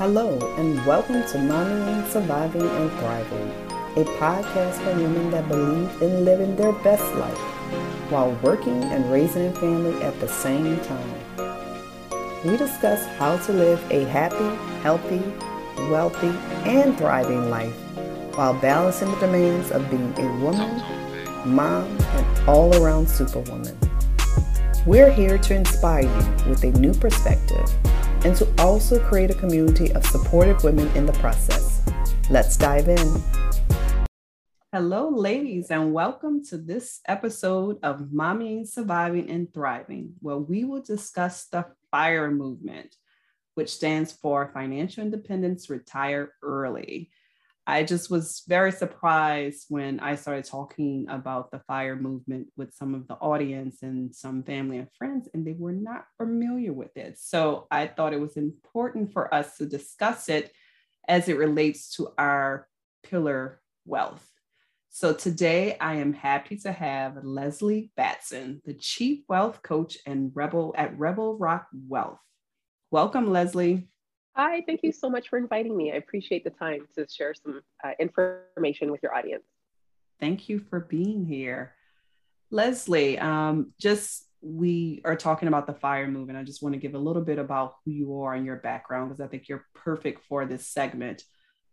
Hello, and welcome to Mommying, Surviving, and Thriving, a podcast for women that believe in living their best life while working and raising a family at the same time. We discuss how to live a happy, healthy, wealthy, and thriving life while balancing the demands of being a woman, mom, and all around superwoman. We're here to inspire you with a new perspective and to also create a community of supportive women in the process. Let's dive in. Hello, ladies, and welcome to this episode of Mommying, Surviving, and Thriving, where we will discuss the FIRE movement, which stands for Financial Independence Retire Early. I just was very surprised when I started talking about the fire movement with some of the audience and some family and friends, and they were not familiar with it. So I thought it was important for us to discuss it as it relates to our pillar wealth. So today I am happy to have Leslie Batson, the Chief Wealth Coach and Rebel at Rebel Rock Wealth. Welcome, Leslie. Hi, thank you so much for inviting me. I appreciate the time to share some uh, information with your audience. Thank you for being here. Leslie, um, just we are talking about the fire movement. And I just want to give a little bit about who you are and your background because I think you're perfect for this segment.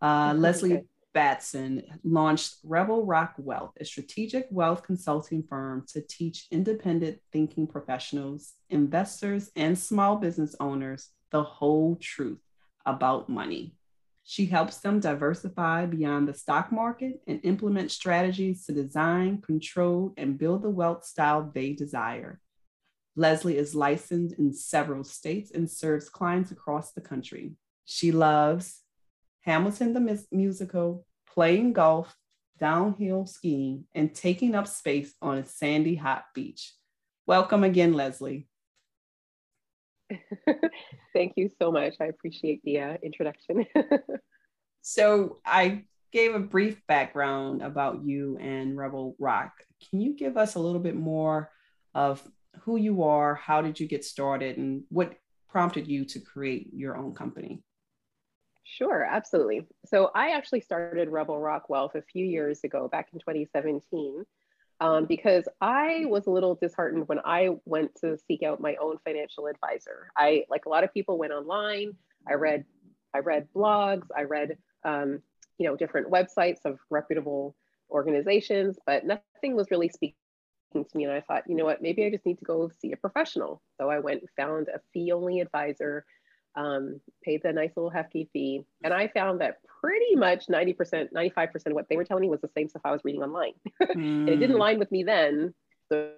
Uh, Leslie. Batson launched Rebel Rock Wealth, a strategic wealth consulting firm to teach independent thinking professionals, investors, and small business owners the whole truth about money. She helps them diversify beyond the stock market and implement strategies to design, control, and build the wealth style they desire. Leslie is licensed in several states and serves clients across the country. She loves Hamilton the musical, playing golf, downhill skiing, and taking up space on a sandy hot beach. Welcome again, Leslie. Thank you so much. I appreciate the uh, introduction. so, I gave a brief background about you and Rebel Rock. Can you give us a little bit more of who you are, how did you get started, and what prompted you to create your own company? Sure, absolutely. So, I actually started Rebel Rock Wealth a few years ago, back in 2017 um, because I was a little disheartened when I went to seek out my own financial advisor. I, like a lot of people, went online. I read, I read blogs. I read, um, you know, different websites of reputable organizations, but nothing was really speaking to me. And I thought, you know what, maybe I just need to go see a professional. So I went and found a fee-only advisor um, paid the nice little hefty fee. And I found that pretty much 90%, 95% of what they were telling me was the same stuff I was reading online. mm. and it didn't hmm. align with me then. So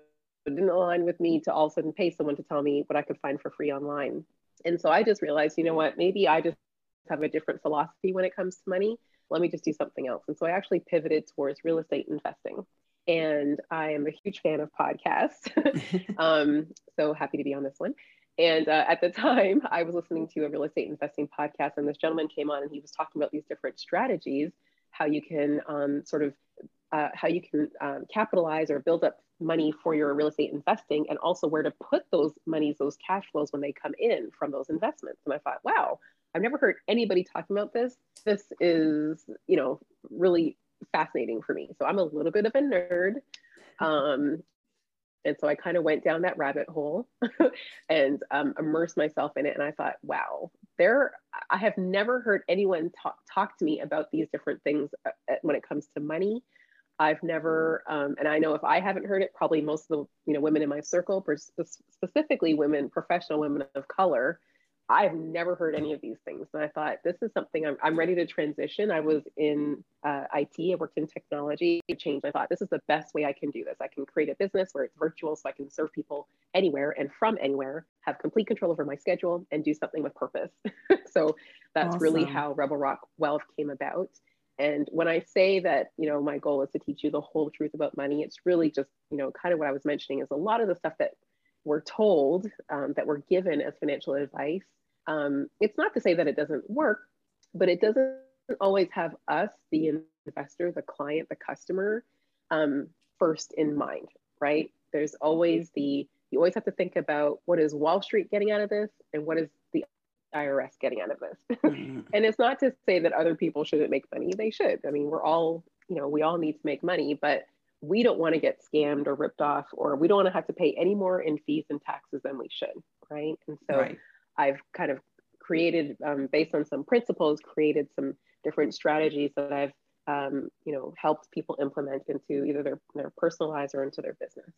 it didn't align with me to all of a sudden pay someone to tell me what I could find for free online. And so I just realized, you know what, maybe I just have a different philosophy when it comes to money. Let me just do something else. And so I actually pivoted towards real estate investing. And I am a huge fan of podcasts. um, so happy to be on this one. And uh, at the time, I was listening to a real estate investing podcast, and this gentleman came on and he was talking about these different strategies, how you can um, sort of uh, how you can um, capitalize or build up money for your real estate investing, and also where to put those monies, those cash flows when they come in from those investments. And I thought, wow, I've never heard anybody talking about this. This is, you know, really fascinating for me. So I'm a little bit of a nerd. Um, and so I kind of went down that rabbit hole and um, immersed myself in it. And I thought, wow, there, I have never heard anyone talk, talk to me about these different things uh, uh, when it comes to money. I've never, um, and I know if I haven't heard it, probably most of the you know women in my circle, specifically women, professional women of color, I've never heard any of these things. And I thought, this is something I'm, I'm ready to transition. I was in uh, IT, I worked in technology, change. I thought, this is the best way I can do this. I can create a business where it's virtual so I can serve people anywhere and from anywhere, have complete control over my schedule, and do something with purpose. so that's awesome. really how Rebel Rock Wealth came about. And when I say that, you know, my goal is to teach you the whole truth about money, it's really just, you know, kind of what I was mentioning is a lot of the stuff that we're told, um, that we're given as financial advice um, it's not to say that it doesn't work, but it doesn't always have us, the investor, the client, the customer, um, first in mind, right? There's always the, you always have to think about what is Wall Street getting out of this and what is the IRS getting out of this? Mm-hmm. and it's not to say that other people shouldn't make money. They should. I mean, we're all, you know, we all need to make money, but we don't want to get scammed or ripped off, or we don't want to have to pay any more in fees and taxes than we should. Right. And so right. I've kind of created, um, based on some principles, created some different strategies that I've, um, you know, helped people implement into either their, their personal lives or into their business.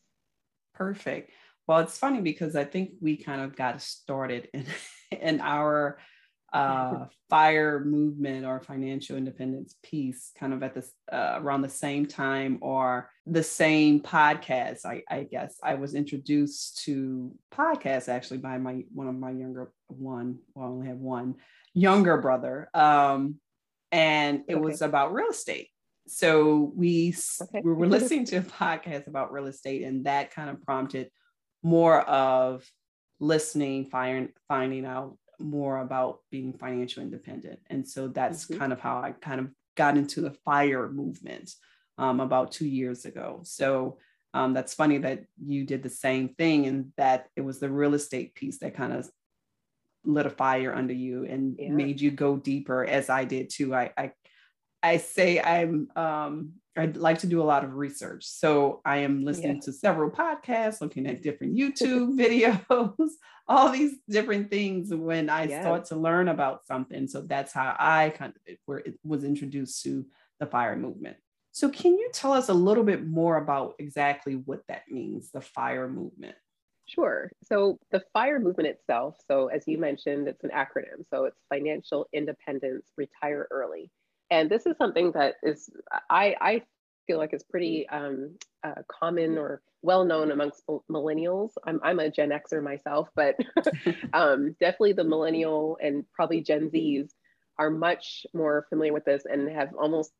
Perfect. Well, it's funny because I think we kind of got started in, in our uh, fire movement or financial independence piece kind of at this uh, around the same time or the same podcast I, I, guess i was introduced to podcasts actually by my one of my younger one well i only have one younger brother um, and it okay. was about real estate so we okay. we were listening to a podcast about real estate and that kind of prompted more of listening find, finding out more about being financial independent. And so that's mm-hmm. kind of how I kind of got into the fire movement um, about two years ago. So um, that's funny that you did the same thing and that it was the real estate piece that kind of lit a fire under you and yeah. made you go deeper as I did too. I, I, I say I'm um, I'd like to do a lot of research. So I am listening yeah. to several podcasts, looking at mm-hmm. different YouTube videos, all these different things when I yeah. start to learn about something. So that's how I kind of where it was introduced to the fire movement. So can you tell us a little bit more about exactly what that means, the fire movement? Sure. So the FIRE movement itself, so as you mentioned, it's an acronym. So it's Financial Independence Retire Early. And this is something that is, I, I feel like is pretty um, uh, common or well known amongst millennials. I'm, I'm a Gen Xer myself, but um, definitely the millennial and probably Gen Zs are much more familiar with this and have almost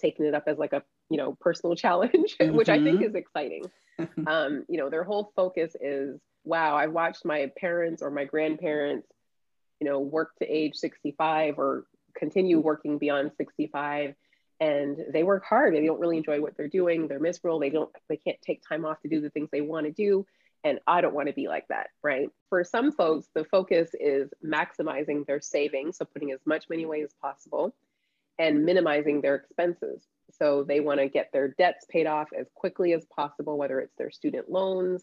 taken it up as like a you know personal challenge, mm-hmm. which I think mm-hmm. is exciting. um, you know, their whole focus is, wow, I watched my parents or my grandparents, you know, work to age 65 or continue working beyond 65 and they work hard. They don't really enjoy what they're doing. They're miserable. They don't they can't take time off to do the things they want to do and i don't want to be like that right? For some folks the focus is maximizing their savings so putting as much money away as possible and minimizing their expenses. So they want to get their debts paid off as quickly as possible whether it's their student loans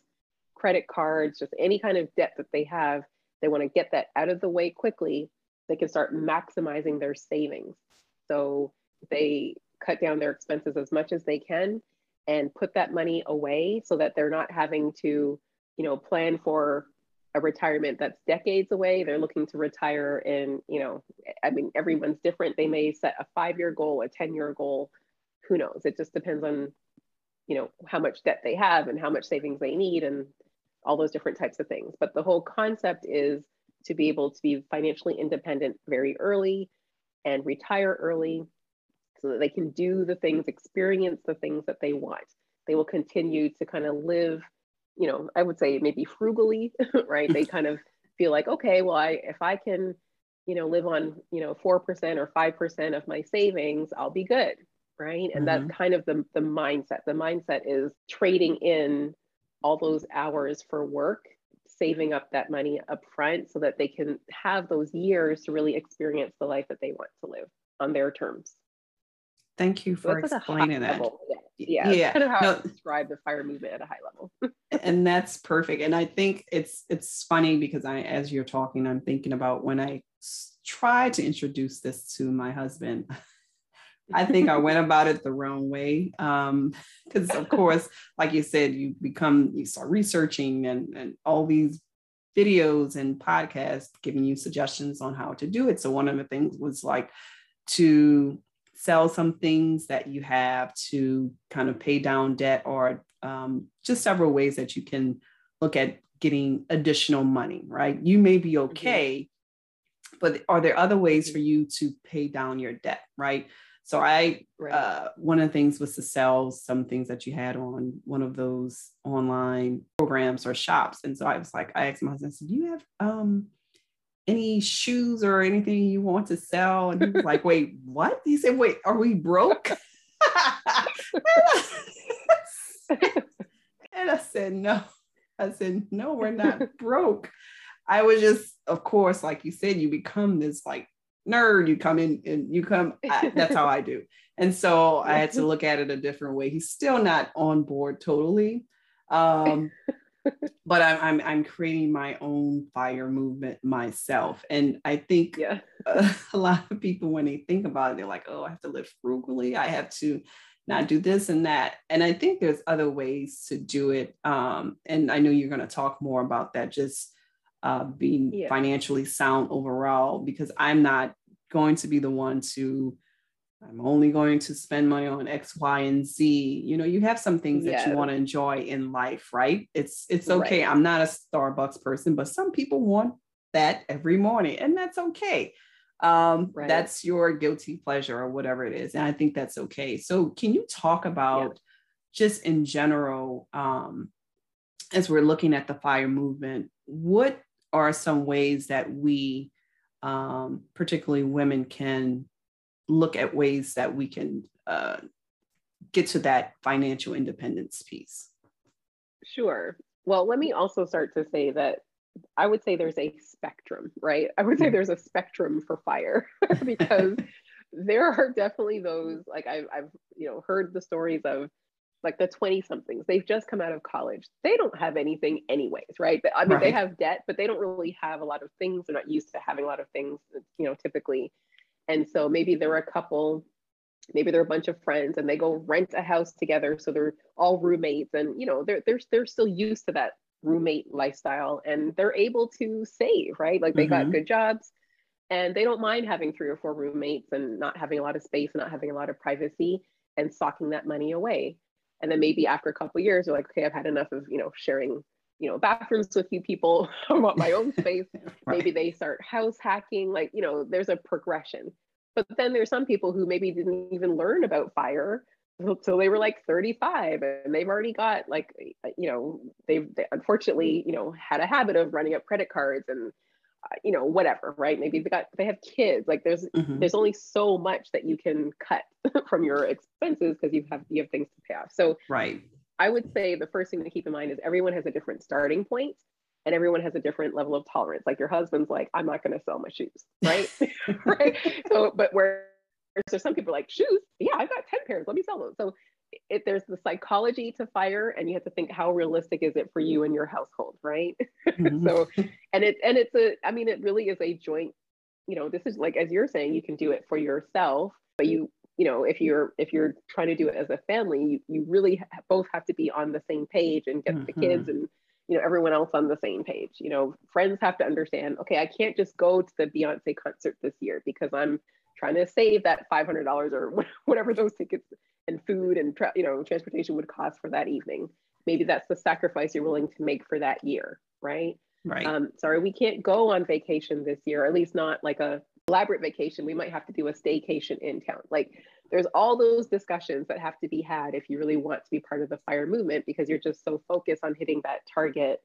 credit cards just any kind of debt that they have. They want to get that out of the way quickly they can start maximizing their savings. So they cut down their expenses as much as they can and put that money away so that they're not having to, you know, plan for a retirement that's decades away. They're looking to retire in, you know, I mean, everyone's different. They may set a five year goal, a 10 year goal. Who knows? It just depends on, you know, how much debt they have and how much savings they need and all those different types of things. But the whole concept is to be able to be financially independent very early and retire early so that they can do the things, experience the things that they want. They will continue to kind of live, you know, I would say maybe frugally, right? they kind of feel like, okay, well, I if I can, you know, live on, you know, 4% or 5% of my savings, I'll be good, right? And mm-hmm. that's kind of the, the mindset. The mindset is trading in all those hours for work saving up that money up front so that they can have those years to really experience the life that they want to live on their terms. Thank you for so explaining that. Level. Yeah, yeah, yeah. kind of how no, I describe the fire movement at a high level. and that's perfect. And I think it's it's funny because I, as you're talking, I'm thinking about when I tried to introduce this to my husband. I think I went about it the wrong way. Um, because of course, like you said, you become you start researching and, and all these videos and podcasts giving you suggestions on how to do it. So one of the things was like to sell some things that you have to kind of pay down debt or um, just several ways that you can look at getting additional money, right? You may be mm-hmm. okay, mm-hmm. but are there other ways for you to pay down your debt, right? So I, right. uh, one of the things was to sell some things that you had on one of those online programs or shops. And so I was like, I asked my husband, I said, do you have um, any shoes or anything you want to sell? And he was like, wait, what? He said, wait, are we broke? and I said, no. I said, no, we're not broke. I was just, of course, like you said, you become this like nerd. You come in and you come. I, that's how I do. And so I had to look at it a different way. He's still not on board totally. Um, but I'm, I'm, I'm creating my own fire movement myself. And I think yeah. a, a lot of people, when they think about it, they're like, oh, I have to live frugally. I have to not do this and that. And I think there's other ways to do it. Um, and I know you're going to talk more about that, just uh, being yeah. financially sound overall, because I'm not going to be the one to I'm only going to spend money on X, Y, and Z. You know, you have some things yeah. that you want to enjoy in life, right? It's it's okay. Right. I'm not a Starbucks person, but some people want that every morning, and that's okay. Um, right. That's your guilty pleasure or whatever it is, and I think that's okay. So, can you talk about yeah. just in general, um, as we're looking at the fire movement, what are some ways that we, um, particularly women, can look at ways that we can uh, get to that financial independence piece? Sure. Well, let me also start to say that I would say there's a spectrum, right? I would say mm-hmm. there's a spectrum for fire because there are definitely those like I've, I've you know heard the stories of like the 20 somethings they've just come out of college they don't have anything anyways right i mean right. they have debt but they don't really have a lot of things they're not used to having a lot of things you know typically and so maybe they're a couple, maybe they're a bunch of friends and they go rent a house together. So they're all roommates and, you know, they're, they're, they're still used to that roommate lifestyle and they're able to save, right? Like they mm-hmm. got good jobs and they don't mind having three or four roommates and not having a lot of space and not having a lot of privacy and socking that money away. And then maybe after a couple years, they're like, okay, I've had enough of, you know, sharing you know bathrooms with you people i want my own space right. maybe they start house hacking like you know there's a progression but then there's some people who maybe didn't even learn about fire until they were like 35 and they've already got like you know they've they unfortunately you know had a habit of running up credit cards and you know whatever right maybe they got they have kids like there's mm-hmm. there's only so much that you can cut from your expenses because you have you have things to pay off so right I would say the first thing to keep in mind is everyone has a different starting point and everyone has a different level of tolerance. Like your husband's like, I'm not going to sell my shoes, right? right. So, but where so some people are like shoes, yeah, I've got 10 pairs, let me sell those. So it, there's the psychology to fire and you have to think how realistic is it for you and your household, right? Mm-hmm. so, and it's and it's a, I mean, it really is a joint, you know, this is like, as you're saying, you can do it for yourself, but you you know if you're if you're trying to do it as a family you, you really ha- both have to be on the same page and get mm-hmm. the kids and you know everyone else on the same page you know friends have to understand okay i can't just go to the beyonce concert this year because i'm trying to save that $500 or whatever those tickets and food and tra- you know transportation would cost for that evening maybe that's the sacrifice you're willing to make for that year right right um, sorry we can't go on vacation this year at least not like a elaborate vacation, we might have to do a staycation in town. Like there's all those discussions that have to be had if you really want to be part of the fire movement because you're just so focused on hitting that target,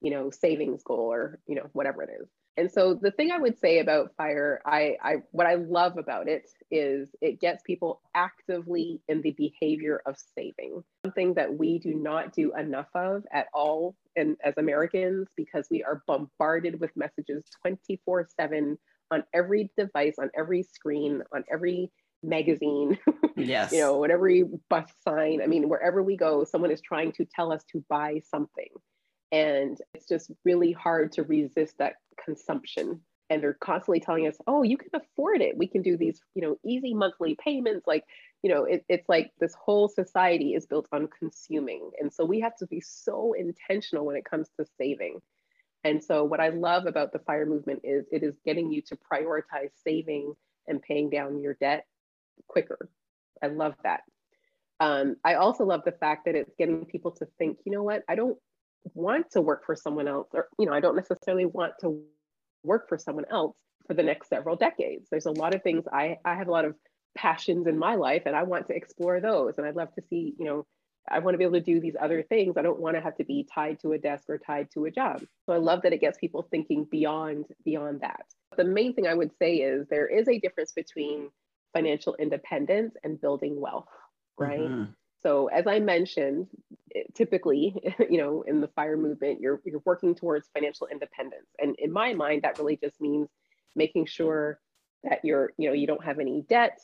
you know, savings goal or, you know, whatever it is. And so the thing I would say about fire, I, I what I love about it is it gets people actively in the behavior of saving, something that we do not do enough of at all and as Americans because we are bombarded with messages 24 7 on every device, on every screen, on every magazine, yes, you know, on every bus sign. I mean, wherever we go, someone is trying to tell us to buy something. And it's just really hard to resist that consumption. And they're constantly telling us, oh, you can afford it. We can do these, you know, easy monthly payments. Like, you know, it, it's like this whole society is built on consuming. And so we have to be so intentional when it comes to saving. And so, what I love about the FIRE movement is it is getting you to prioritize saving and paying down your debt quicker. I love that. Um, I also love the fact that it's getting people to think, you know what, I don't want to work for someone else, or, you know, I don't necessarily want to work for someone else for the next several decades. There's a lot of things I, I have a lot of passions in my life and I want to explore those. And I'd love to see, you know, I want to be able to do these other things. I don't want to have to be tied to a desk or tied to a job. So I love that it gets people thinking beyond beyond that. The main thing I would say is there is a difference between financial independence and building wealth, right? Mm-hmm. So as I mentioned, typically, you know, in the fire movement, you're you're working towards financial independence. And in my mind, that really just means making sure that you're, you know, you don't have any debt,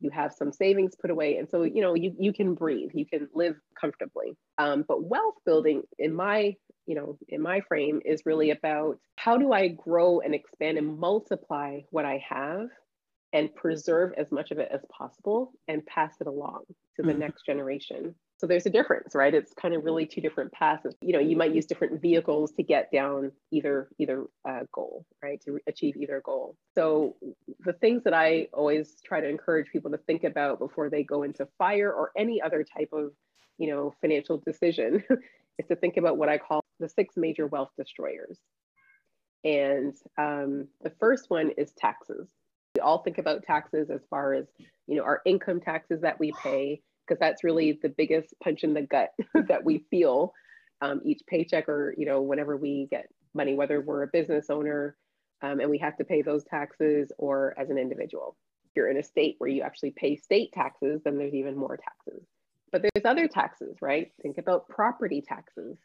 you have some savings put away. And so, you know, you, you can breathe, you can live comfortably. Um, but wealth building in my, you know, in my frame is really about how do I grow and expand and multiply what I have and preserve as much of it as possible and pass it along to the mm-hmm. next generation. So there's a difference, right? It's kind of really two different paths. You know, you might use different vehicles to get down either either uh, goal, right? To achieve either goal. So the things that I always try to encourage people to think about before they go into fire or any other type of, you know, financial decision is to think about what I call the six major wealth destroyers. And um, the first one is taxes. All think about taxes as far as, you know, our income taxes that we pay, because that's really the biggest punch in the gut that we feel um, each paycheck or, you know, whenever we get money, whether we're a business owner um, and we have to pay those taxes or as an individual. If you're in a state where you actually pay state taxes, then there's even more taxes. But there's other taxes, right? Think about property taxes.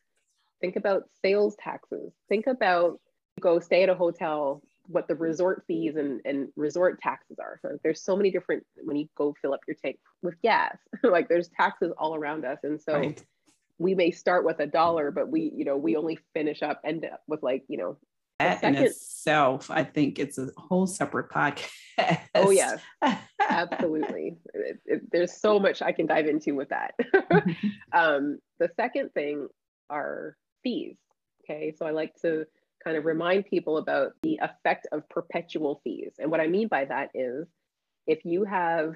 Think about sales taxes. Think about go stay at a hotel what the resort fees and, and resort taxes are. So there's so many different when you go fill up your tank with gas, like there's taxes all around us. And so right. we may start with a dollar, but we, you know, we only finish up end up with like, you know, that in itself, I think it's a whole separate podcast. Oh yes, absolutely. It, it, there's so much I can dive into with that. um, the second thing are fees. Okay, so I like to kind of remind people about the effect of perpetual fees. And what I mean by that is if you have,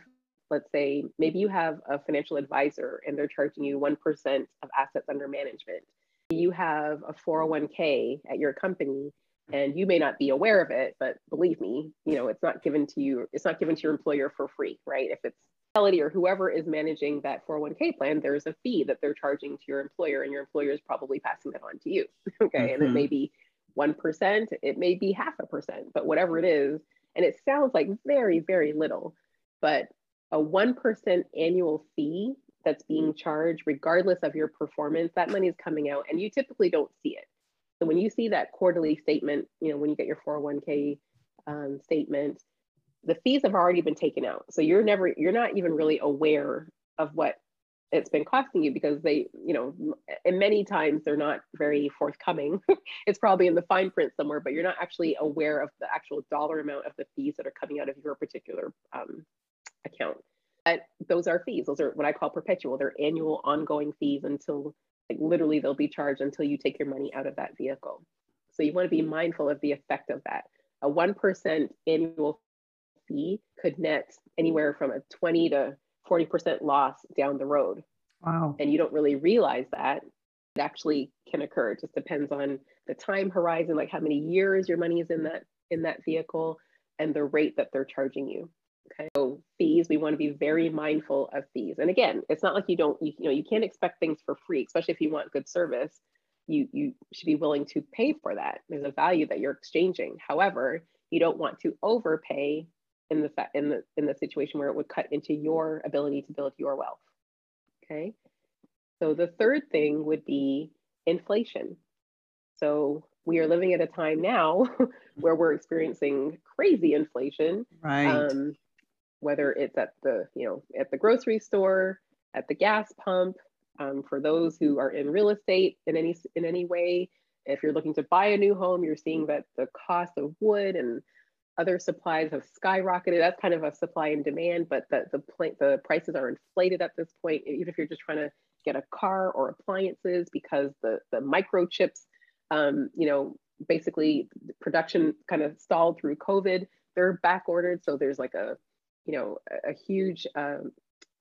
let's say, maybe you have a financial advisor and they're charging you 1% of assets under management, you have a 401k at your company and you may not be aware of it but believe me you know it's not given to you it's not given to your employer for free right if it's Fidelity or whoever is managing that 401k plan there's a fee that they're charging to your employer and your employer is probably passing that on to you okay mm-hmm. and it mm-hmm. may be 1%, it may be half a percent, but whatever it is, and it sounds like very, very little, but a 1% annual fee that's being charged, regardless of your performance, that money is coming out and you typically don't see it. So when you see that quarterly statement, you know, when you get your 401k um, statement, the fees have already been taken out. So you're never, you're not even really aware of what it's been costing you because they, you know, and many times they're not very forthcoming. it's probably in the fine print somewhere, but you're not actually aware of the actual dollar amount of the fees that are coming out of your particular um, account. But those are fees. Those are what I call perpetual. They're annual ongoing fees until like literally they'll be charged until you take your money out of that vehicle. So you want to be mindful of the effect of that. A 1% annual fee could net anywhere from a 20 to 40% loss down the road. Wow. And you don't really realize that it actually can occur. It just depends on the time horizon, like how many years your money is in that in that vehicle and the rate that they're charging you. Okay. So fees, we want to be very mindful of fees. And again, it's not like you don't, you, you know, you can't expect things for free, especially if you want good service. You you should be willing to pay for that. There's a value that you're exchanging. However, you don't want to overpay in the in the in the situation where it would cut into your ability to build your wealth. Okay. So the third thing would be inflation. So we are living at a time now where we're experiencing crazy inflation. Right. Um, whether it's at the you know at the grocery store, at the gas pump, um, for those who are in real estate in any in any way. If you're looking to buy a new home, you're seeing that the cost of wood and other supplies have skyrocketed. That's kind of a supply and demand, but the the, pl- the prices are inflated at this point. Even if you're just trying to get a car or appliances, because the the microchips, um, you know, basically production kind of stalled through COVID. They're back ordered, so there's like a, you know, a, a huge um,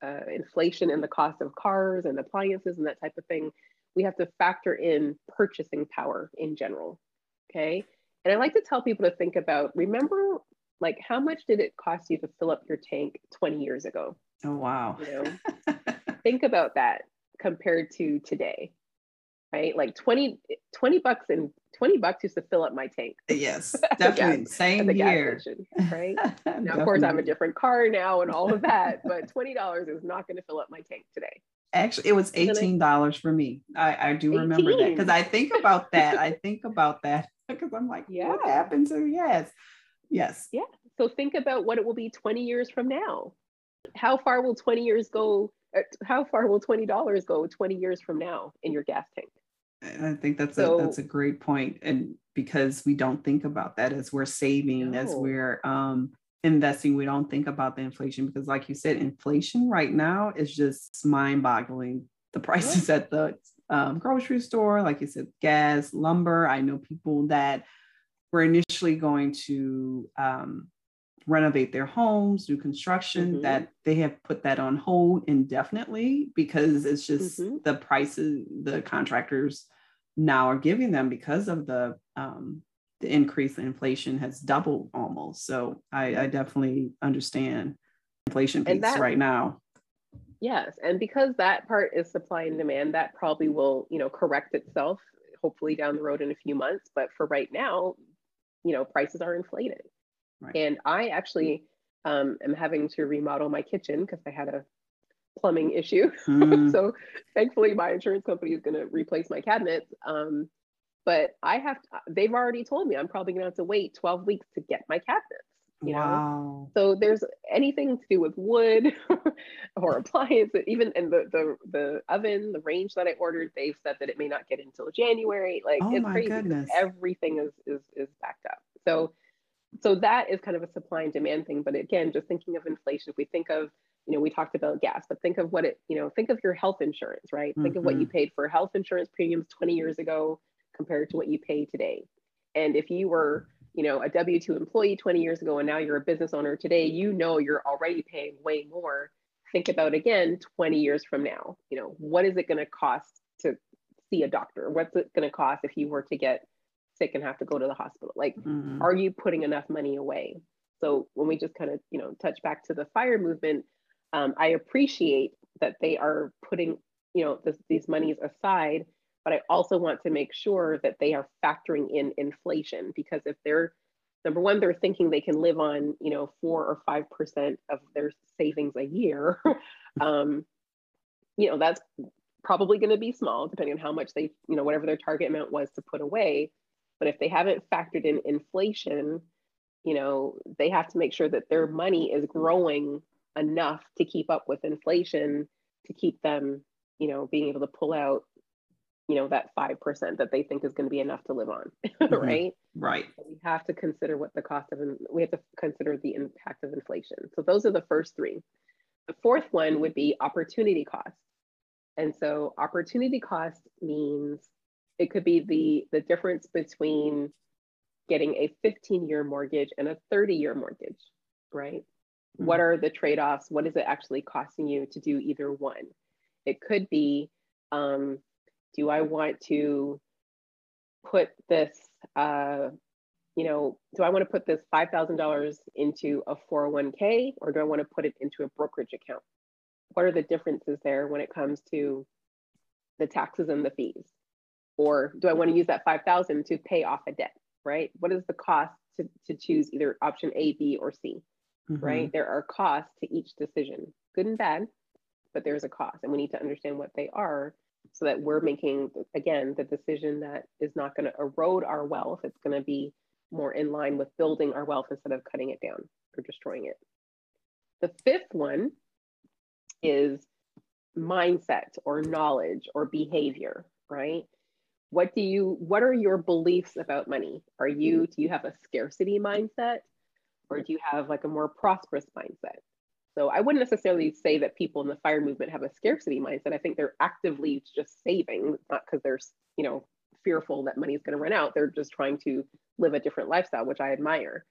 uh, inflation in the cost of cars and appliances and that type of thing. We have to factor in purchasing power in general. Okay and I like to tell people to think about remember, like, how much did it cost you to fill up your tank 20 years ago? Oh, wow. You know, think about that compared to today, right? Like 20, 20 bucks and 20 bucks used to fill up my tank. Yes, definitely. gas, Same here. Station, right? now, of course, I have a different car now and all of that, but $20 is not going to fill up my tank today. Actually, it was eighteen dollars for me. I, I do remember 18. that because I think about that. I think about that because I'm like, yeah. what happened to yes, yes, yeah. So think about what it will be 20 years from now. How far will 20 years go? Uh, how far will $20 go 20 years from now in your gas tank? I think that's so, a that's a great point, and because we don't think about that as we're saving, no. as we're um, investing, we don't think about the inflation because, like you said, inflation right now is just mind-boggling. The prices at the um, grocery store, like you said, gas, lumber. I know people that were initially going to um, renovate their homes, do construction, mm-hmm. that they have put that on hold indefinitely because it's just mm-hmm. the prices the contractors now are giving them because of the um, the increase in inflation has doubled almost. So I, I definitely understand inflation piece that, right now. Yes, and because that part is supply and demand, that probably will you know correct itself hopefully down the road in a few months. But for right now, you know prices are inflated. Right. And I actually um, am having to remodel my kitchen because I had a plumbing issue. Mm. so thankfully, my insurance company is going to replace my cabinets. Um, but I have, to, they've already told me I'm probably going to have to wait 12 weeks to get my cabinets. You wow. know? So there's anything to do with wood or appliance, even in the, the the oven, the range that I ordered, they've said that it may not get until January. Like oh it's crazy. Goodness. Everything is is is backed up. So so that is kind of a supply and demand thing. But again, just thinking of inflation, if we think of, you know, we talked about gas, but think of what it, you know, think of your health insurance, right? Mm-hmm. Think of what you mm-hmm. paid for health insurance premiums 20 years ago compared to what you pay today. And if you were, you know, a W 2 employee 20 years ago and now you're a business owner today, you know you're already paying way more. Think about again 20 years from now, you know, what is it going to cost to see a doctor? What's it going to cost if you were to get sick and have to go to the hospital like mm-hmm. are you putting enough money away so when we just kind of you know touch back to the fire movement um, i appreciate that they are putting you know this, these monies aside but i also want to make sure that they are factoring in inflation because if they're number one they're thinking they can live on you know four or five percent of their savings a year um, you know that's probably going to be small depending on how much they you know whatever their target amount was to put away. But if they haven't factored in inflation, you know, they have to make sure that their money is growing enough to keep up with inflation to keep them, you know, being able to pull out, you know, that 5% that they think is going to be enough to live on, mm-hmm. right? Right. we have to consider what the cost of, we have to consider the impact of inflation. So those are the first three. The fourth one would be opportunity cost. And so opportunity cost means it could be the the difference between getting a 15 year mortgage and a 30 year mortgage right mm-hmm. what are the trade-offs what is it actually costing you to do either one it could be um, do i want to put this uh, you know do i want to put this $5000 into a 401k or do i want to put it into a brokerage account what are the differences there when it comes to the taxes and the fees or do I want to use that 5,000 to pay off a debt, right? What is the cost to, to choose either option A, B, or C, mm-hmm. right? There are costs to each decision, good and bad, but there's a cost and we need to understand what they are so that we're making, again, the decision that is not going to erode our wealth. It's going to be more in line with building our wealth instead of cutting it down or destroying it. The fifth one is mindset or knowledge or behavior, right? what do you what are your beliefs about money are you mm-hmm. do you have a scarcity mindset or do you have like a more prosperous mindset so i wouldn't necessarily say that people in the fire movement have a scarcity mindset. I think they're actively just saving not because they're you know fearful that money is going to run out. They're just trying to live a different lifestyle which i admire.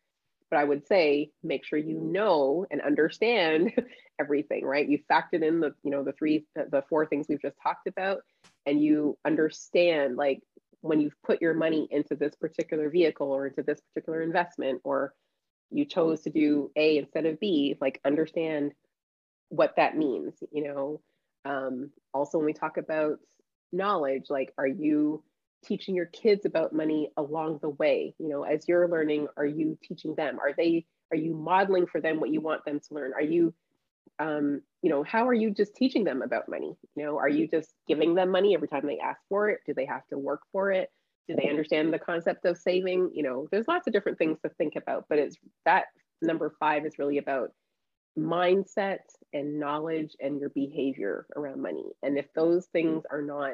But i would say make sure you know and understand everything right? You factored in the you know the three the four things we've just talked about and you understand like when you've put your money into this particular vehicle or into this particular investment or you chose to do a instead of b like understand what that means you know um, also when we talk about knowledge like are you teaching your kids about money along the way you know as you're learning are you teaching them are they are you modeling for them what you want them to learn are you um, you know, how are you just teaching them about money? You know, are you just giving them money every time they ask for it? Do they have to work for it? Do they understand the concept of saving? You know, there's lots of different things to think about, but it's that number five is really about mindset and knowledge and your behavior around money. And if those things are not,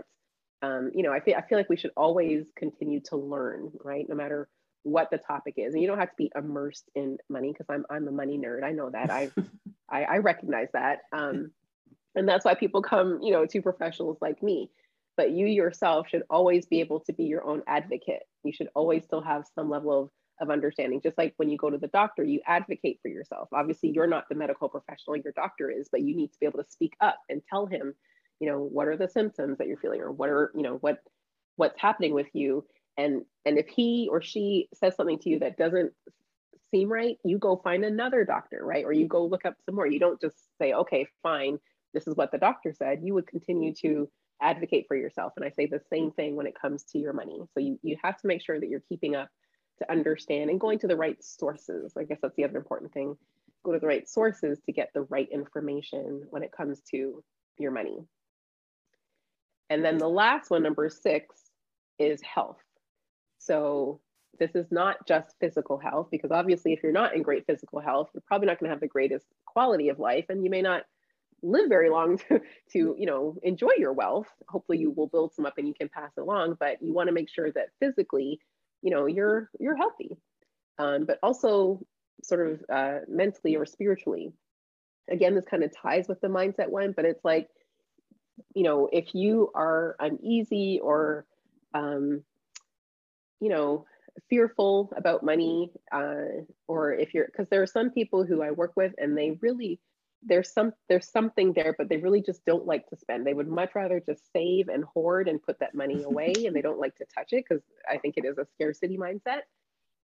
um, you know, I feel I feel like we should always continue to learn, right? No matter what the topic is, and you don't have to be immersed in money because I'm I'm a money nerd. I know that. I I, I recognize that, um, and that's why people come, you know, to professionals like me. But you yourself should always be able to be your own advocate. You should always still have some level of of understanding. Just like when you go to the doctor, you advocate for yourself. Obviously, you're not the medical professional, your doctor is, but you need to be able to speak up and tell him, you know, what are the symptoms that you're feeling or what are, you know, what what's happening with you. And and if he or she says something to you that doesn't seem right, you go find another doctor, right? Or you go look up some more. You don't just say, okay, fine, this is what the doctor said. You would continue to advocate for yourself. And I say the same mm. thing when it comes to your money. So you, you have to make sure that you're keeping up to understand and going to the right sources. I guess that's the other important thing. Go to the right sources to get the right information when it comes to your money. And then the last one, number six, is health. So this is not just physical health, because obviously, if you're not in great physical health, you're probably not going to have the greatest quality of life, and you may not live very long to, to you know enjoy your wealth. Hopefully, you will build some up and you can pass it along, but you want to make sure that physically you know you're you're healthy. Um, but also sort of uh, mentally or spiritually. Again this kind of ties with the mindset one but it's like you know if you are uneasy or um, you know fearful about money uh, or if you're because there are some people who i work with and they really there's some there's something there but they really just don't like to spend. They would much rather just save and hoard and put that money away and they don't like to touch it because i think it is a scarcity mindset.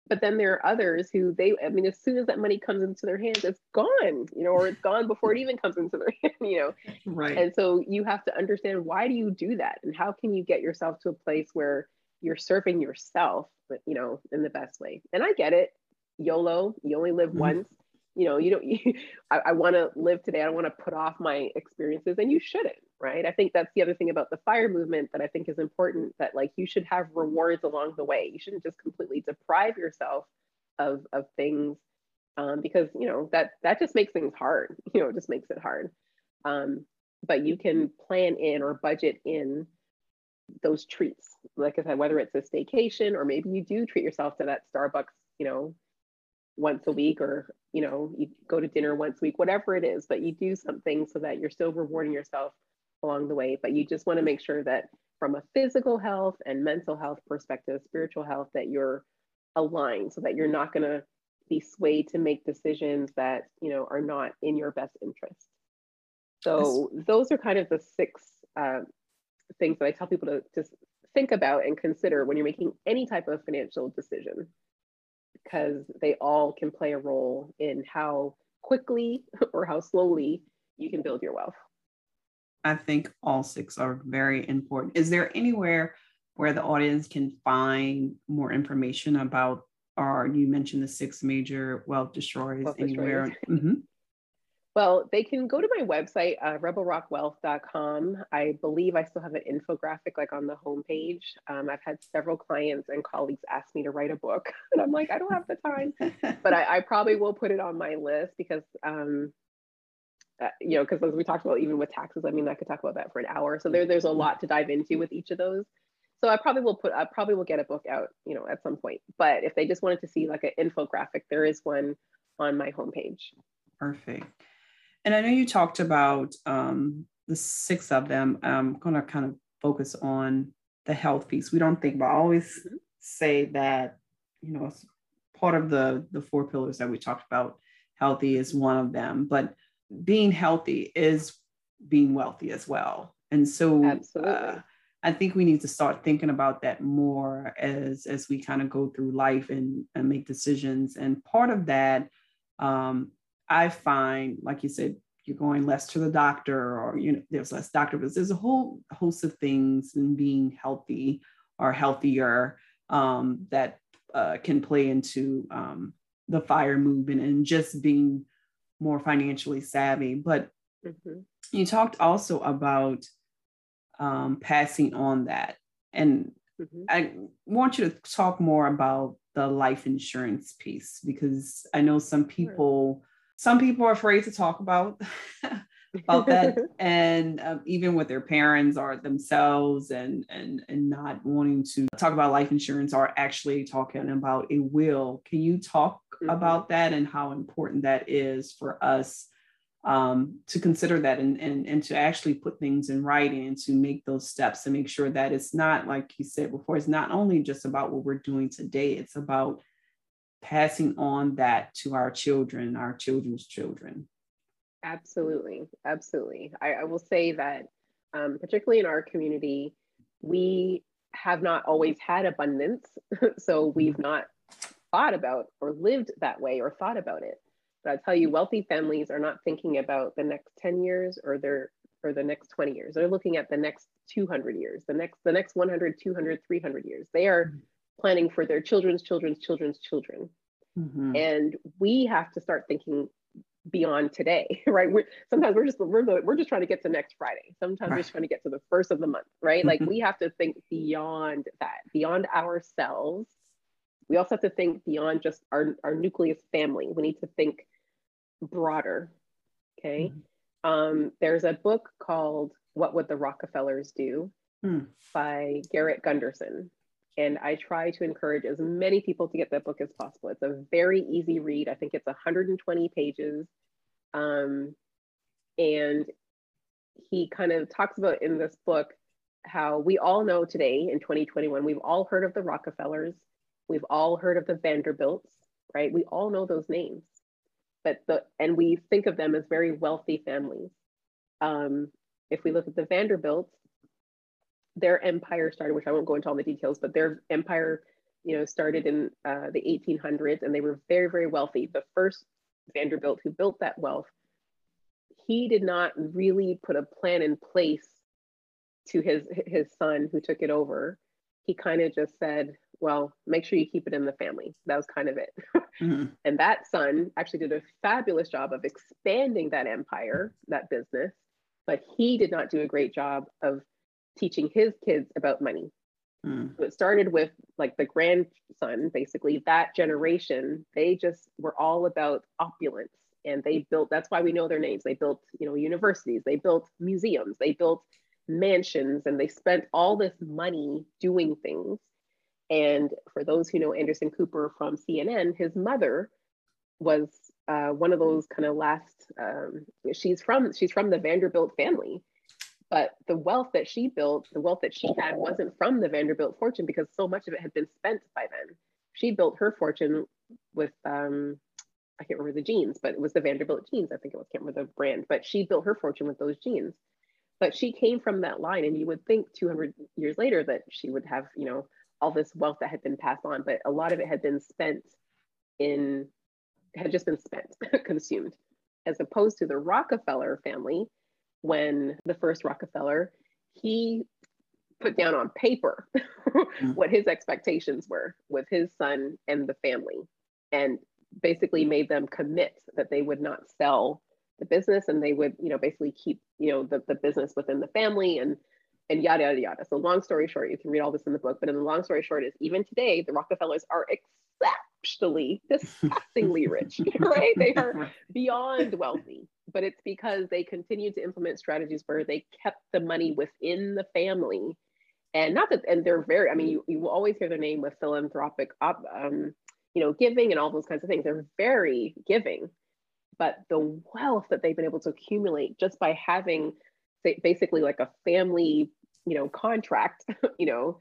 But then there are others who they i mean as soon as that money comes into their hands it's gone you know or it's gone before it even comes into their hand you know? Right. And so you have to understand why do you do that? And how can you get yourself to a place where you're serving yourself but you know in the best way? And i get it. Yolo you only live mm-hmm. once you know you don't you, i, I want to live today. I don't want to put off my experiences and you shouldn't right? I think that's the other thing about the fire movement that i think is important that like you should have rewards along the way. You shouldn't just completely deprive yourself of of things um, because you know that that just makes things hard you know it just makes it hard. Um, but you can plan in or budget in those treats. Like i said whether it's a staycation or maybe you do treat yourself to that starbucks you know once a week or you know you go to dinner once a week whatever it is but you do something so that you're still rewarding yourself along the way. But you just want to make sure that from a physical health and mental health perspective spiritual health that you're aligned so that you're not going to be swayed to make decisions that you know are not in your best interest. So those are kind of the six uh, things that i tell people to just think about and consider when you're making any type of financial decision because they all can play a role in how quickly or how slowly you can build your wealth. I think all six are very important. Is there anywhere where the audience can find more information about, or you mentioned the six major wealth destroyers wealth anywhere? Destroyers. Mm-hmm. Well, they can go to my website, uh, rebelrockwealth.com. I believe I still have an infographic like on the homepage. Um, I've had several clients and colleagues ask me to write a book, and I'm like, I don't have the time, but I, I probably will put it on my list because, um, uh, you know, because as we talked about, even with taxes, I mean, I could talk about that for an hour. So there, there's a lot to dive into with each of those. So I probably will put, I probably will get a book out, you know, at some point. But if they just wanted to see like an infographic, there is one on my homepage. Perfect. And I know you talked about um, the six of them. I'm going to kind of focus on the health piece. We don't think about, I always mm-hmm. say that, you know, part of the, the four pillars that we talked about, healthy is one of them, but being healthy is being wealthy as well. And so uh, I think we need to start thinking about that more as, as we kind of go through life and, and make decisions. And part of that um, I find, like you said, you're going less to the doctor or you know there's less doctor visits there's a whole host of things in being healthy or healthier um, that uh, can play into um, the fire movement and just being more financially savvy. But mm-hmm. you talked also about um, passing on that. And mm-hmm. I want you to talk more about the life insurance piece because I know some people, sure. Some people are afraid to talk about about that and um, even with their parents or themselves and and and not wanting to talk about life insurance or actually talking about a will can you talk mm-hmm. about that and how important that is for us um, to consider that and, and and to actually put things in writing and to make those steps and make sure that it's not like you said before it's not only just about what we're doing today it's about passing on that to our children our children's children Absolutely, absolutely. I, I will say that, um, particularly in our community, we have not always had abundance, so we've not thought about or lived that way or thought about it. But I tell you, wealthy families are not thinking about the next 10 years or their or the next 20 years. They're looking at the next 200 years, the next the next 100, 200, 300 years. They are mm-hmm. Planning for their children's children's children's children. Mm-hmm. And we have to start thinking beyond today, right? We're, sometimes we're just we're, we're just trying to get to next Friday. Sometimes right. we're just trying to get to the first of the month, right? like we have to think beyond that, beyond ourselves. We also have to think beyond just our, our nucleus family. We need to think broader. Okay. Mm-hmm. Um, there's a book called What Would the Rockefellers Do mm. by Garrett Gunderson. And I try to encourage as many people to get that book as possible. It's a very easy read. I think it's 120 pages. Um, and he kind of talks about in this book how we all know today in 2021, we've all heard of the Rockefellers, we've all heard of the Vanderbilts, right? We all know those names, but the and we think of them as very wealthy families. Um, if we look at the Vanderbilts, their empire started, which I won't go into all the details, but their empire, you know, started in uh, the 1800s, and they were very, very wealthy. The first Vanderbilt who built that wealth, he did not really put a plan in place to his his son who took it over. He kind of just said, "Well, make sure you keep it in the family." That was kind of it. Mm-hmm. and that son actually did a fabulous job of expanding that empire, that business, but he did not do a great job of teaching his kids about money. Mm. So it started with like the grandson, basically, that generation, they just were all about opulence. And they built, that's why we know their names. They built, you know, universities, they built museums, they built mansions, and they spent all this money doing things. And for those who know Anderson Cooper from CNN, his mother was uh, one of those kind of last. Um, she's from she's from the Vanderbilt family, but the wealth that she built, the wealth that she had wasn't from the Vanderbilt fortune because so much of it had been spent by then. She built her fortune with, um, I can't remember the jeans, but it was the Vanderbilt jeans. I think it was, can't remember the brand, but she built her fortune with those jeans. But she came from that line, and you would think 200 years later that she would have, you know, all this wealth that had been passed on, but a lot of it had been spent in, had just been spent, consumed, as opposed to the Rockefeller family when the first Rockefeller, he put down on paper mm. what his expectations were with his son and the family and basically made them commit that they would not sell the business and they would you know basically keep you know the, the business within the family and and yada yada yada. So long story short you can read all this in the book but in the long story short is even today the rockefellers are exceptionally disgustingly rich right? They are beyond wealthy but it's because they continued to implement strategies where they kept the money within the family. And not that and they're very i mean you, you will always hear their name with philanthropic op, um, you know giving and all those kinds of things. They're very giving but the wealth that they've been able to accumulate just by having basically like a family you know contract you know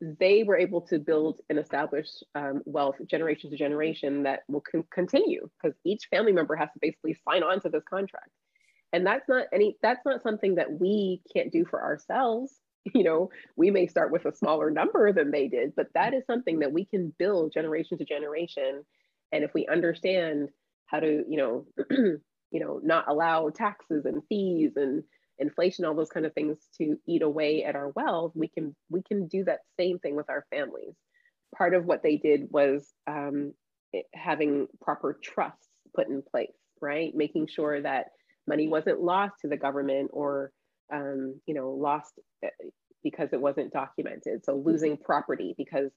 they were able to build and establish um, wealth generation to generation that will con- continue because each family member has to basically sign on to this contract. And that's not any that's not something that we can't do for ourselves. You know we may start with a smaller number than they did but that is something that we can build generation to generation. And if we understand how to you know you know not allow taxes and fees and inflation, all those kind of things to eat away at our wealth, we can we can do that same thing with our families. Part of what they did was um, having proper trusts put in place, right? Making sure that money wasn't lost to the government or, um, you know, lost uh, because it wasn't documented. So losing property because,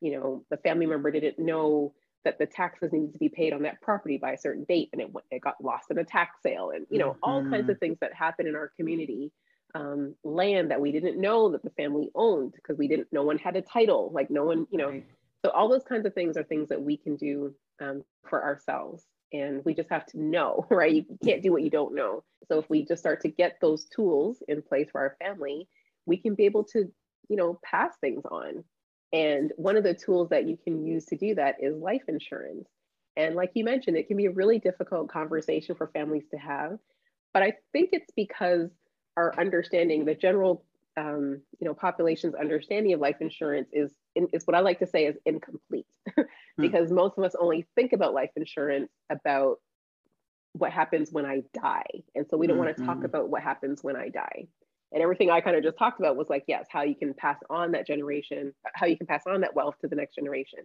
you know, the family member didn't know that the taxes needed to be paid on that property by a certain date and it, it got lost in a tax sale and, you know, mm-hmm. all kinds of mm-hmm. things that happen in our community. Um, land that we didn't know that the family owned because we didn't, no one had a title, like no one, you know, right. so all those kinds of things are things that we can do um, for ourselves and we just have to know right you can't do what you don't know so if we just start to get those tools in place for our family we can be able to you know pass things on and one of the tools that you can use to do that is life insurance and like you mentioned it can be a really difficult conversation for families to have but i think it's because our understanding the general um, you know population's understanding of life insurance is is what I like to say is incomplete because mm. most of us only think about life insurance about what happens when I die. And so we don't mm-hmm. want to talk about what happens when I die. And everything I kind of just talked about was like, yes, how you can pass on that generation, how you can pass on that wealth to the next generation.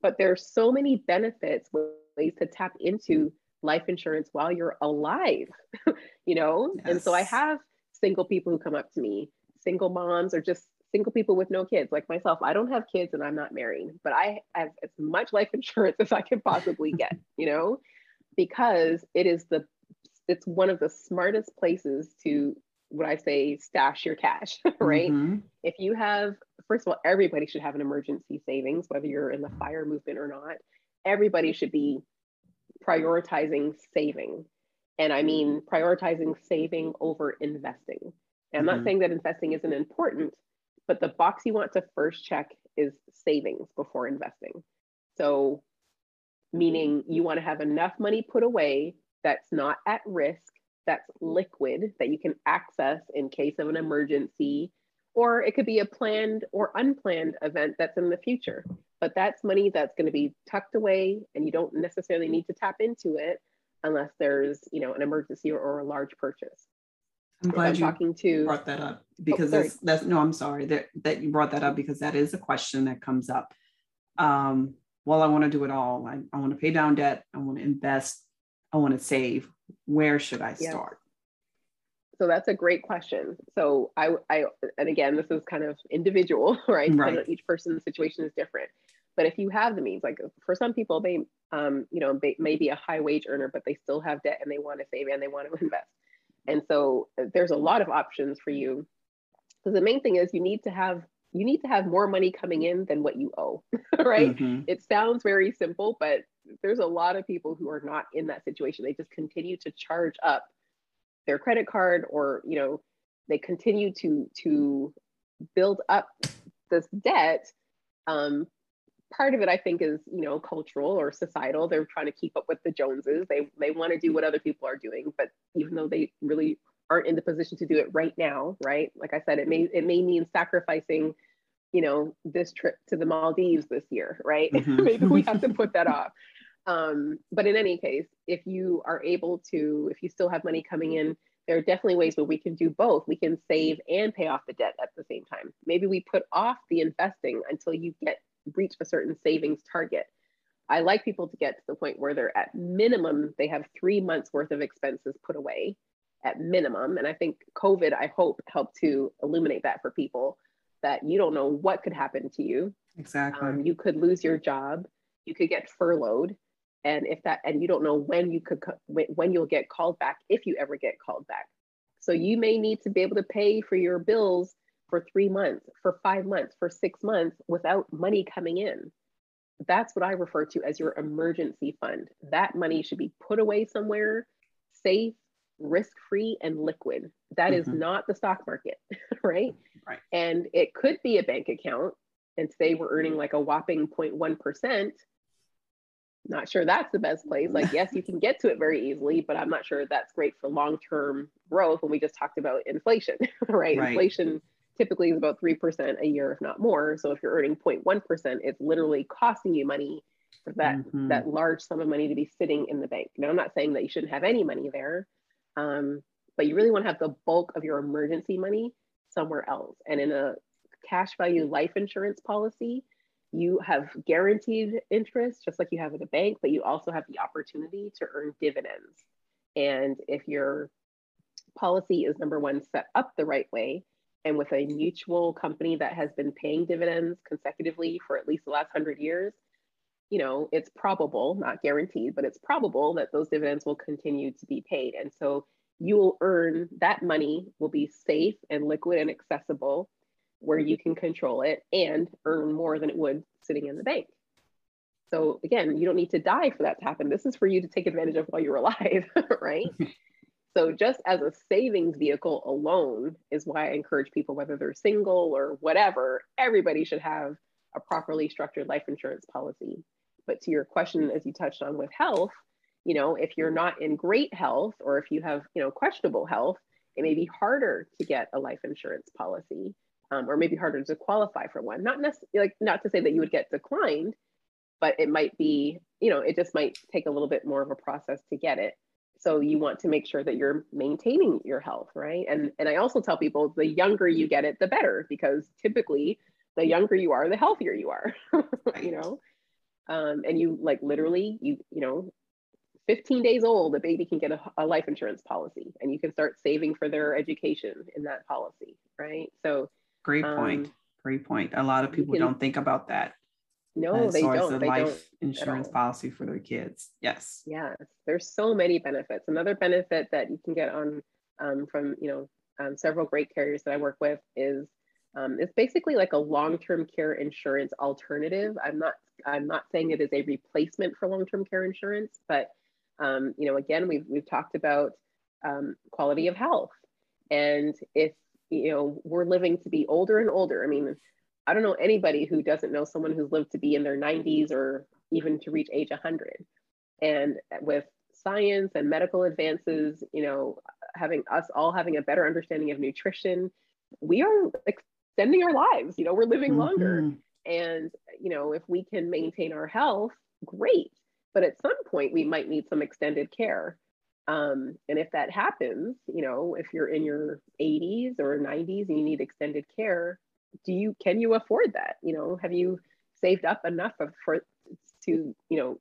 But there's so many benefits, ways to tap into life insurance while you're alive, you know? Yes. And so I have single people who come up to me, single moms or just single people with no kids like myself i don't have kids and i'm not married but i have as much life insurance as i can possibly get you know because it is the it's one of the smartest places to what i say stash your cash right mm-hmm. if you have first of all everybody should have an emergency savings whether you're in the fire movement or not everybody should be prioritizing saving and i mean prioritizing saving over investing and i'm mm-hmm. not saying that investing isn't important but the box you want to first check is savings before investing. So, meaning you want to have enough money put away that's not at risk, that's liquid, that you can access in case of an emergency, or it could be a planned or unplanned event that's in the future. But that's money that's going to be tucked away and you don't necessarily need to tap into it unless there's, you know, an emergency or, or a large purchase. I'm glad I'm you talking to brought that up because oh, that's that's no, I'm sorry that that you brought that up because that is a question that comes up. Um, well, I want to do it all. I, I want to pay down debt. I want to invest. I want to save. Where should I yeah. start? So that's a great question. So I, I, and again, this is kind of individual, right? right. Each person's situation is different. But if you have the means, like for some people, they, um, you know, they may be a high wage earner, but they still have debt and they want to save and they want to invest. And so uh, there's a lot of options for you. Because the main thing is you need to have you need to have more money coming in than what you owe, right? Mm-hmm. It sounds very simple, but there's a lot of people who are not in that situation. They just continue to charge up their credit card or, you know, they continue to to build up this debt um, part of it, I think, is you know cultural or societal. They're trying to keep up with the Joneses. They they want to do what other people are doing, but even though they really aren't in the position to do it right now, right? Like I said, it may it may mean sacrificing, you know, this trip to the Maldives this year, right? Mm-hmm. Maybe we have to put that off. Um, but in any case, if you are able to, if you still have money coming in, there are definitely ways where we can do both. We can save and pay off the debt at the same time. Maybe we put off the investing until you get reach a certain savings target. I like people to get to the point where they're at minimum, they have three months worth of expenses put away at minimum. And I think COVID, I hope, helped to illuminate that for people that you don't know what could happen to you. Exactly. Um, you could lose your job, you could get furloughed. And if that, and you don't know when you could, when you'll get called back, if you ever get called back. So you may need to be able to pay for your bills for three months, for five months, for six months without money coming in. That's what I refer to as your emergency fund. That money should be put away somewhere, safe, risk free, and liquid. That mm-hmm. is not the stock market, right? Right. And it could be a bank account. And say we're earning like a whopping 0.1%. Not sure that's the best place. Like, yes, you can get to it very easily, but I'm not sure that's great for long term growth when we just talked about inflation, right? right. Inflation typically is about 3% a year, if not more. So if you're earning 0.1%, it's literally costing you money for that, mm-hmm. that large sum of money to be sitting in the bank. Now, I'm not saying that you shouldn't have any money there, um, but you really want to have the bulk of your emergency money somewhere else. And in a cash value life insurance policy, you have guaranteed interest, just like you have at a bank, but you also have the opportunity to earn dividends. And if your policy is number one, set up the right way, and with a mutual company that has been paying dividends consecutively for at least the last 100 years, you know, it's probable, not guaranteed, but it's probable that those dividends will continue to be paid. And so you will earn that money will be safe and liquid and accessible where you can control it and earn more than it would sitting in the bank. So again, you don't need to die for that to happen. This is for you to take advantage of while you're alive, right? so just as a savings vehicle alone is why I encourage people, whether they're single or whatever, everybody should have a properly structured life insurance policy. But to your question, as you touched on with health, you know, if you're not in great health or if you have, you know, questionable health, it may be harder to get a life insurance policy um, or maybe harder to qualify for one. Not necessarily like not to say that you would get declined, but it might be, you know, it just might take a little bit more of a process to get it. So you want to make sure that you're maintaining your health, right? And and I also tell people the younger you get it, the better, because typically the younger you are, the healthier you are. you know, um, and you like literally you you know 15 days old, a baby can get a, a, life insurance policy and you can start saving for their education in that policy, right? So Great um, point. Um, Great point. A lot of people can, don't think about that. No, they don't. They life don't insurance policy for their kids. Yes. Yes. There's so many benefits. Another benefit that you can get on um, from you know um, several great carriers that I work with is um, it's basically like a long-term care insurance alternative. I'm not I'm not saying it is a replacement for long-term care insurance, but um, you know again we've we've talked about um, quality of health, and if you know, we're living to be older and older. I mean, I don't know anybody who doesn't know someone who's lived to be in their 90s or even to reach age 100. And with science and medical advances, you know, having us all having a better understanding of nutrition, we are extending our lives. You know, we're living mm-hmm. longer. And, you know, if we can maintain our health, great. But at some point, we might need some extended care. Um, and if that happens, you know, if you're in your 80s or 90s and you need extended care, do you can you afford that? You know, have you saved up enough of, for to you know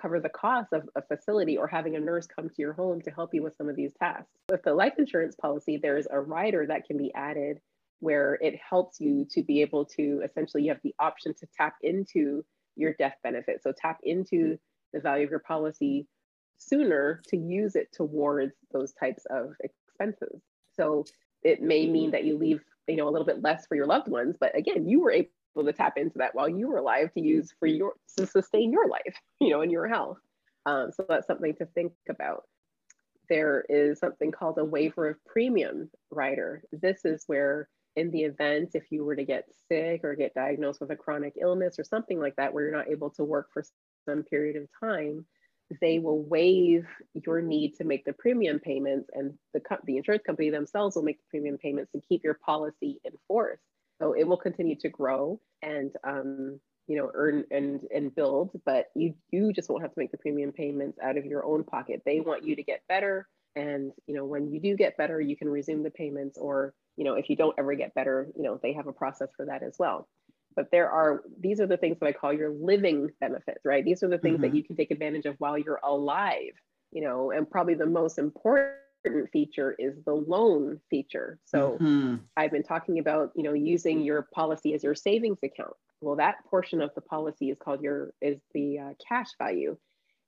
cover the cost of a facility or having a nurse come to your home to help you with some of these tasks? With the life insurance policy, there's a rider that can be added where it helps you to be able to essentially you have the option to tap into your death benefit. So tap into the value of your policy sooner to use it towards those types of expenses. So it may mean that you leave, you know, a little bit less for your loved ones, but again, you were able to tap into that while you were alive to use for your to sustain your life, you know, and your health. Um, so that's something to think about. There is something called a waiver of premium rider. This is where in the event if you were to get sick or get diagnosed with a chronic illness or something like that where you're not able to work for some period of time they will waive your need to make the premium payments and the, the insurance company themselves will make the premium payments to keep your policy in force. So it will continue to grow and um, you know earn and and build, but you you just won't have to make the premium payments out of your own pocket. They want you to get better, and you know when you do get better, you can resume the payments, or you know if you don't ever get better, you know they have a process for that as well but there are these are the things that i call your living benefits right? These are the things mm-hmm. that you can take advantage of while you're alive you know and probably the most important feature is the loan feature. So mm-hmm. i've been talking about you know using your policy as your savings account. Well that portion of the policy is called your is the uh, cash value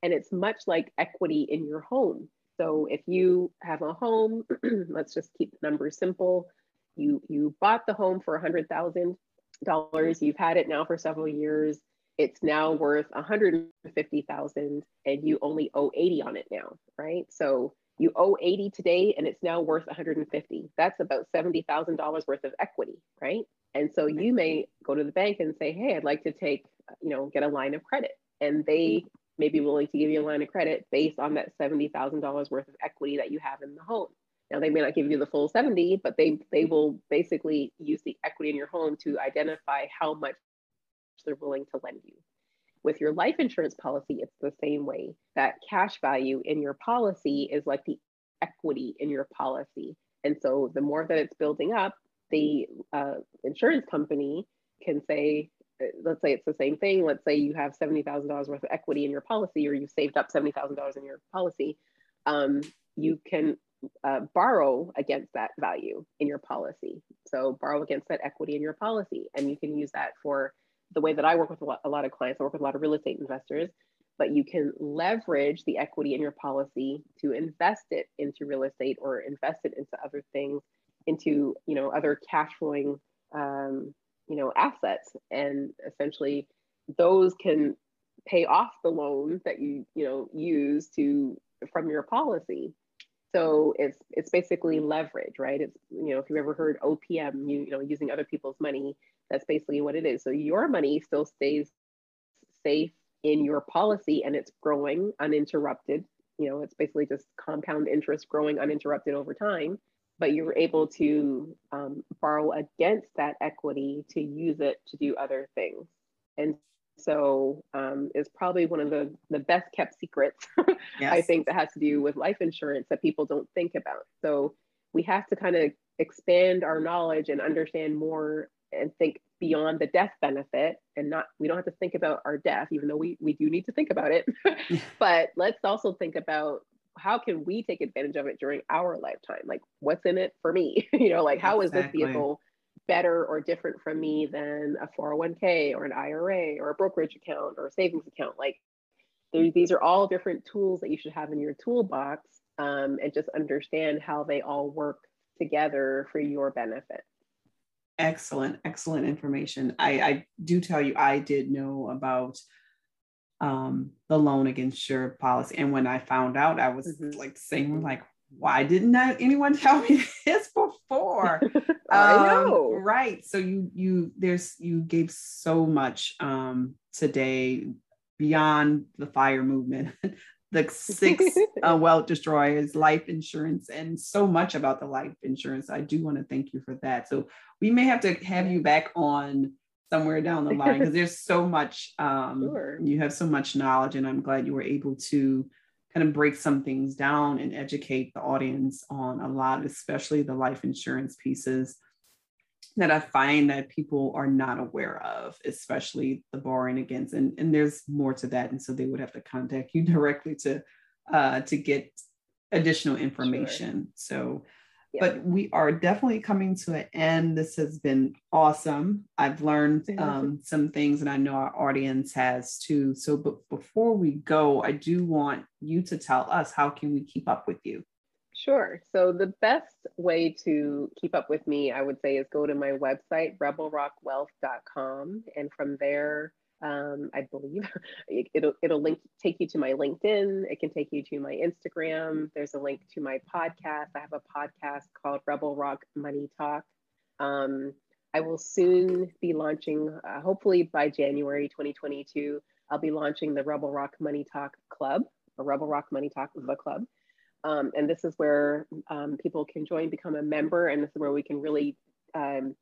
and it's much like equity in your home. So if you have a home let's just keep the numbers simple. You you bought the home for a hundred thousand dollars. You've had it now for several years. It's now worth 150,000 and you only owe 80 on it now, right? So you owe 80 today and it's now worth 150. That's about $70,000 worth of equity, right? And so you may go to the bank and say, "Hey, I'd like to take, you know, get a line of credit." And they may be willing to give you a line of credit based on that $70,000 worth of equity that you have in the home. Now they may not give you the full 70, but they they will basically use the equity in your home to identify how much they're willing to lend you. With your life insurance policy, it's the same way. That cash value in your policy is like the equity in your policy. And so the more that it's building up, the uh, insurance company can say, let's say it's the same thing. Let's say you have $70,000 worth of equity in your policy, or you've saved up $70,000 in your policy. Um, you can uh, borrow against that value in your policy. So borrow against that equity in your policy. And you can use that for the way that I work with a lot, a lot of clients, I work with a lot of real estate investors, but you can leverage the equity in your policy to invest it into real estate or invest it into other things, into, you know, other cash flowing, um, you know, assets. And essentially those can pay off the loan that you, you know, use to from your policy. So it's it's basically leverage, right? It's you know if you've ever heard OPM, you, you know using other people's money, that's basically what it is. So your money still stays safe in your policy and it's growing uninterrupted. You know, it's basically just compound interest growing uninterrupted over time. But you're able to um, borrow against that equity to use it to do other things. And so um, it's probably one of the, the best kept secrets, yes. I think, that has to do with life insurance that people don't think about. So we have to kind of expand our knowledge and understand more and think beyond the death benefit and not we don't have to think about our death even though we, we do need to think about it but let's also think about how can we take advantage of it during our lifetime like what's in it for me you know like how is this vehicle better or different from me than a 401k or an IRA or a brokerage account or a savings account. Like these are all different tools that you should have in your toolbox um, and just understand how they all work together for your benefit. Excellent, excellent information. I, I do tell you, I did know about um, the loan against your policy. And when I found out, I was mm-hmm. like saying, like, why didn't anyone tell me this before? I um, know. Right. So you you there's you gave so much um today beyond the fire movement, the six uh, wealth destroyers, life insurance, and so much about the life insurance. I do want to thank you for that. So we may have to have you back on somewhere down the line because there's so much um sure. you have so much knowledge and i'm glad you were able to kind of break some things down and educate the audience on a lot, especially the life insurance pieces that I find that people are not aware of, especially the borrowing against. And, and there's more to that. And so they would have to contact you directly to uh, to get additional information. Sure. So but we are definitely coming to an end. This has been awesome. I've learned um, some things, and I know our audience has too. So, but before we go, I do want you to tell us how can we keep up with you. Sure. So the best way to keep up with me, I would say, is go to my website, rebelrockwealth.com, and from there um, I believe it'll it'll link take you to my LinkedIn. It can take you to my Instagram. There's a link to my podcast. I have a podcast called Rebel Rock Money Talk. Um, I will soon be launching, uh, hopefully by January 2022. I'll be launching the Rebel Rock Money Talk Club, or Rebel Rock Money Talk the Club. Um, and this is where um, people can join, become a member, and this is where we can really um,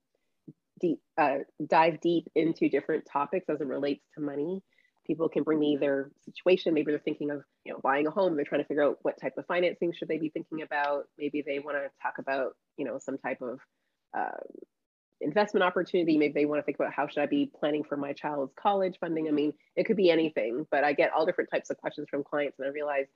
deep, uh, dive deep into different topics as it relates to money. People can bring me their situation. Maybe they're thinking of, you know, buying a home. They're trying to figure out what type of financing should they be thinking about. Maybe they want to talk about, you know, some type of uh, investment opportunity. Maybe they want to think about how should I be planning for my child's college funding. I mean, it could be anything, but I get all different types of questions from clients, and I realize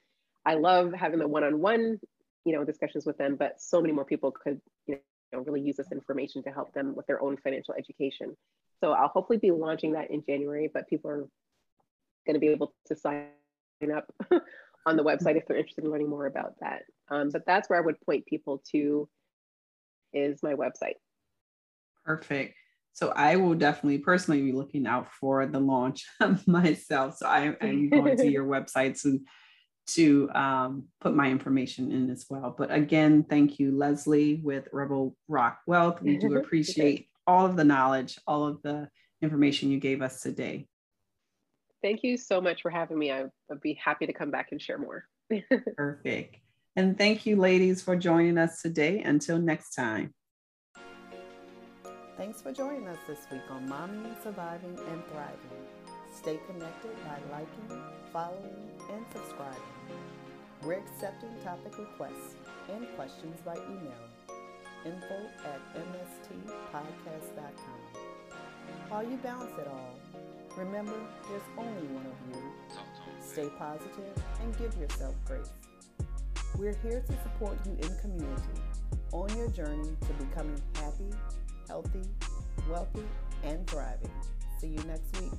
I love having the one-on-one, you know, discussions with them. But so many more people could, you know, really use this information to help them with their own financial education. So I'll hopefully be launching that in January, but people are going to be able to sign up on the website if they're interested in learning more about that. Um, but that's where I would point people to is my website. Perfect. So I will definitely personally be looking out for the launch myself. So I, am going to your website to to um, put my information in as well. But again, thank you, Leslie, with Rebel Rock Wealth. We do appreciate all of the knowledge, all of the information you gave us today. Thank you so much for having me. I would be happy to come back and share more. Perfect. And thank you, ladies, for joining us today. Until next time. Thanks for joining us this week on Mommy Surviving, and Thriving. Stay connected by liking, following, and subscribing. We're accepting topic requests and questions by email info at mstpodcast.com. While you balance it all, remember there's only one of you. Stay positive and give yourself grace. We're here to support you in community on your journey to becoming happy, healthy, wealthy, and thriving. See you next week.